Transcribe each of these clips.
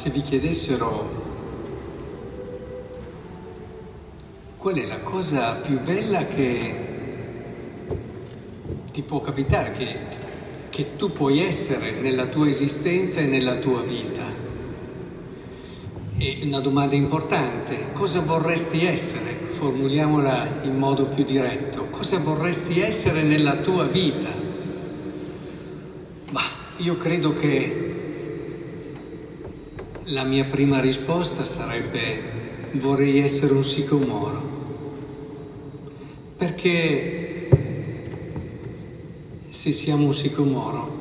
se vi chiedessero qual è la cosa più bella che ti può capitare, che, che tu puoi essere nella tua esistenza e nella tua vita. È una domanda importante, cosa vorresti essere? Formuliamola in modo più diretto, cosa vorresti essere nella tua vita? Ma io credo che la mia prima risposta sarebbe vorrei essere un sicomoro, perché se siamo un sicomoro,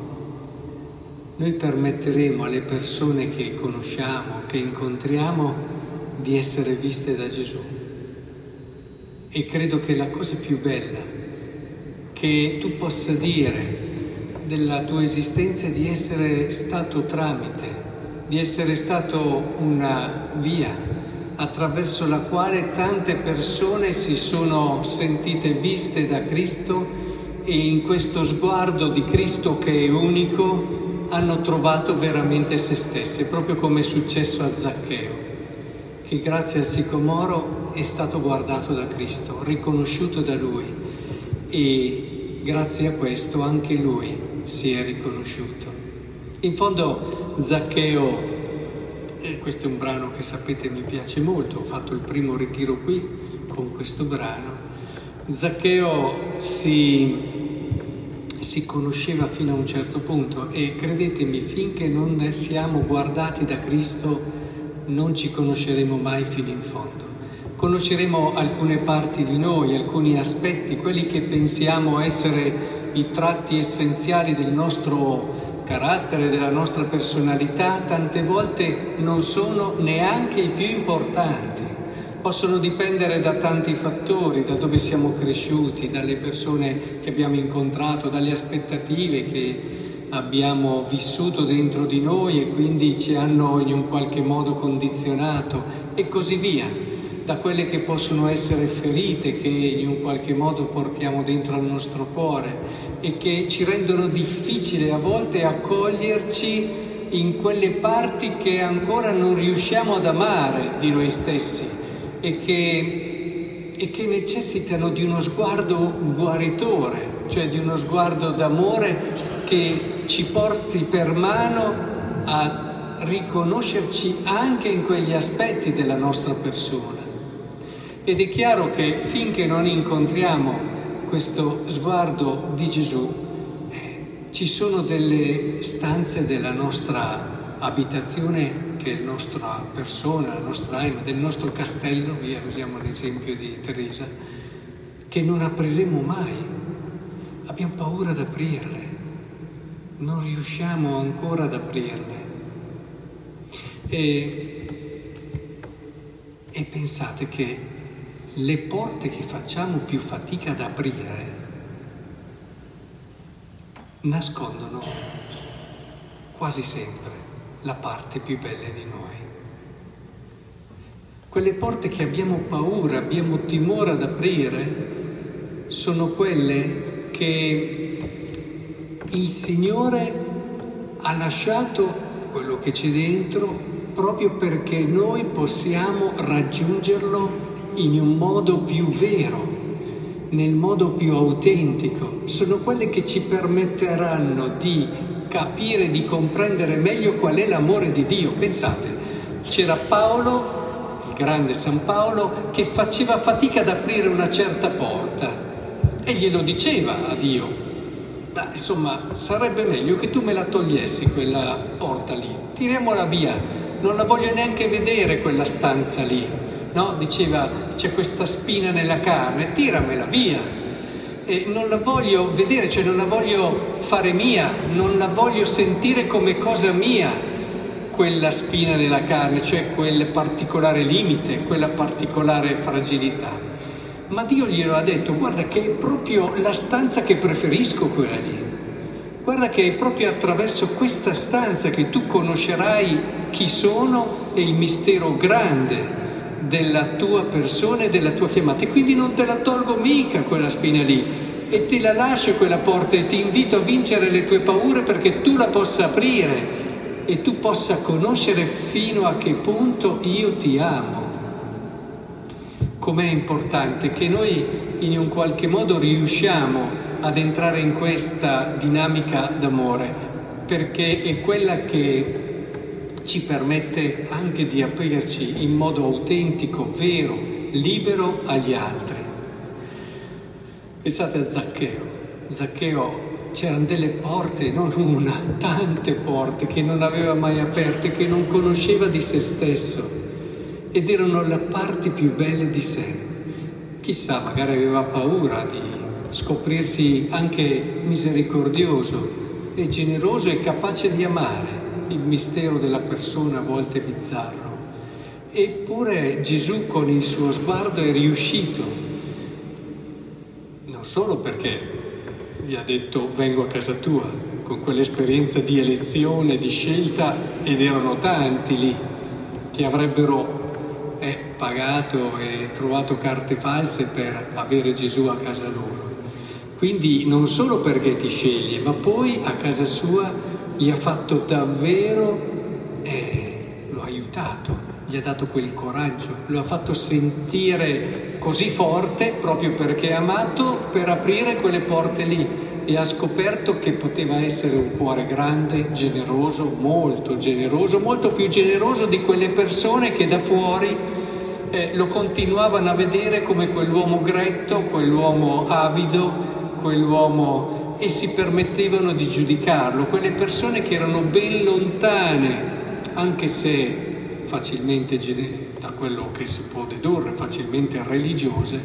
noi permetteremo alle persone che conosciamo, che incontriamo, di essere viste da Gesù. E credo che la cosa più bella che tu possa dire della tua esistenza è di essere stato tramite, di essere stato una via attraverso la quale tante persone si sono sentite viste da Cristo e in questo sguardo di Cristo che è unico hanno trovato veramente se stesse, proprio come è successo a Zaccheo, che grazie al sicomoro è stato guardato da Cristo, riconosciuto da Lui e grazie a questo anche Lui si è riconosciuto. In fondo Zaccheo e questo è un brano che sapete mi piace molto, ho fatto il primo ritiro qui con questo brano. Zaccheo si, si conosceva fino a un certo punto e credetemi, finché non siamo guardati da Cristo non ci conosceremo mai fino in fondo. Conosceremo alcune parti di noi, alcuni aspetti, quelli che pensiamo essere i tratti essenziali del nostro carattere, della nostra personalità, tante volte non sono neanche i più importanti. Possono dipendere da tanti fattori, da dove siamo cresciuti, dalle persone che abbiamo incontrato, dalle aspettative che abbiamo vissuto dentro di noi e quindi ci hanno in un qualche modo condizionato e così via, da quelle che possono essere ferite che in un qualche modo portiamo dentro al nostro cuore e che ci rendono difficile a volte accoglierci in quelle parti che ancora non riusciamo ad amare di noi stessi e che, e che necessitano di uno sguardo guaritore, cioè di uno sguardo d'amore che ci porti per mano a riconoscerci anche in quegli aspetti della nostra persona. Ed è chiaro che finché non incontriamo questo sguardo di Gesù, eh, ci sono delle stanze della nostra abitazione che è la nostra persona, la nostra anima, del nostro castello, via, usiamo l'esempio di Teresa, che non apriremo mai. Abbiamo paura ad aprirle, non riusciamo ancora ad aprirle. E, e pensate che le porte che facciamo più fatica ad aprire nascondono quasi sempre la parte più bella di noi. Quelle porte che abbiamo paura, abbiamo timore ad aprire, sono quelle che il Signore ha lasciato quello che c'è dentro proprio perché noi possiamo raggiungerlo in un modo più vero, nel modo più autentico, sono quelle che ci permetteranno di capire, di comprendere meglio qual è l'amore di Dio. Pensate, c'era Paolo, il grande San Paolo, che faceva fatica ad aprire una certa porta e glielo diceva a Dio. Ma insomma, sarebbe meglio che tu me la togliessi quella porta lì, tiriamola via, non la voglio neanche vedere quella stanza lì no? diceva c'è questa spina nella carne, tiramela via. E non la voglio vedere, cioè non la voglio fare mia, non la voglio sentire come cosa mia, quella spina nella carne, cioè quel particolare limite, quella particolare fragilità. Ma Dio glielo ha detto, guarda che è proprio la stanza che preferisco quella lì. Guarda che è proprio attraverso questa stanza che tu conoscerai chi sono e il mistero grande della tua persona e della tua chiamata. E quindi non te la tolgo mica quella spina lì e te la lascio quella porta e ti invito a vincere le tue paure perché tu la possa aprire e tu possa conoscere fino a che punto io ti amo. Com'è importante che noi in un qualche modo riusciamo ad entrare in questa dinamica d'amore, perché è quella che ci permette anche di aprirci in modo autentico, vero, libero agli altri. Pensate a Zaccheo. Zaccheo c'erano delle porte, non una, tante porte che non aveva mai aperte, che non conosceva di se stesso ed erano le parti più belle di sé. Chissà, magari aveva paura di scoprirsi anche misericordioso e generoso e capace di amare il mistero della persona a volte bizzarro. Eppure Gesù con il suo sguardo è riuscito, non solo perché gli ha detto vengo a casa tua, con quell'esperienza di elezione, di scelta, ed erano tanti lì che avrebbero eh, pagato e trovato carte false per avere Gesù a casa loro. Quindi non solo perché ti sceglie, ma poi a casa sua gli ha fatto davvero, eh, lo ha aiutato, gli ha dato quel coraggio, lo ha fatto sentire così forte proprio perché è amato per aprire quelle porte lì e ha scoperto che poteva essere un cuore grande, generoso, molto generoso, molto più generoso di quelle persone che da fuori eh, lo continuavano a vedere come quell'uomo gretto, quell'uomo avido, quell'uomo e si permettevano di giudicarlo, quelle persone che erano ben lontane, anche se facilmente, da quello che si può dedurre, facilmente religiose,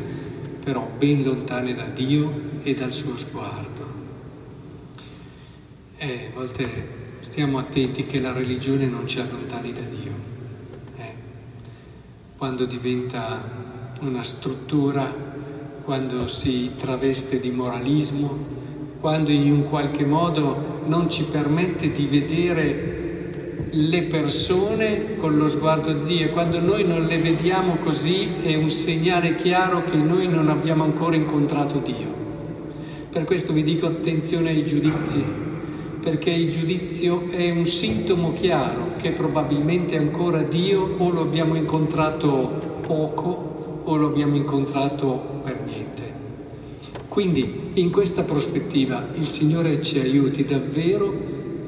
però ben lontane da Dio e dal suo sguardo. E a volte stiamo attenti che la religione non ci allontani da Dio. Eh? Quando diventa una struttura quando si traveste di moralismo, quando in un qualche modo non ci permette di vedere le persone con lo sguardo di Dio. Quando noi non le vediamo così è un segnale chiaro che noi non abbiamo ancora incontrato Dio. Per questo vi dico attenzione ai giudizi, perché il giudizio è un sintomo chiaro che probabilmente ancora Dio o lo abbiamo incontrato poco o lo abbiamo incontrato per niente. Quindi in questa prospettiva il Signore ci aiuti davvero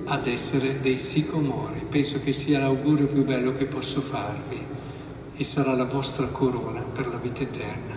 ad essere dei sicomori. Penso che sia l'augurio più bello che posso farvi e sarà la vostra corona per la vita eterna.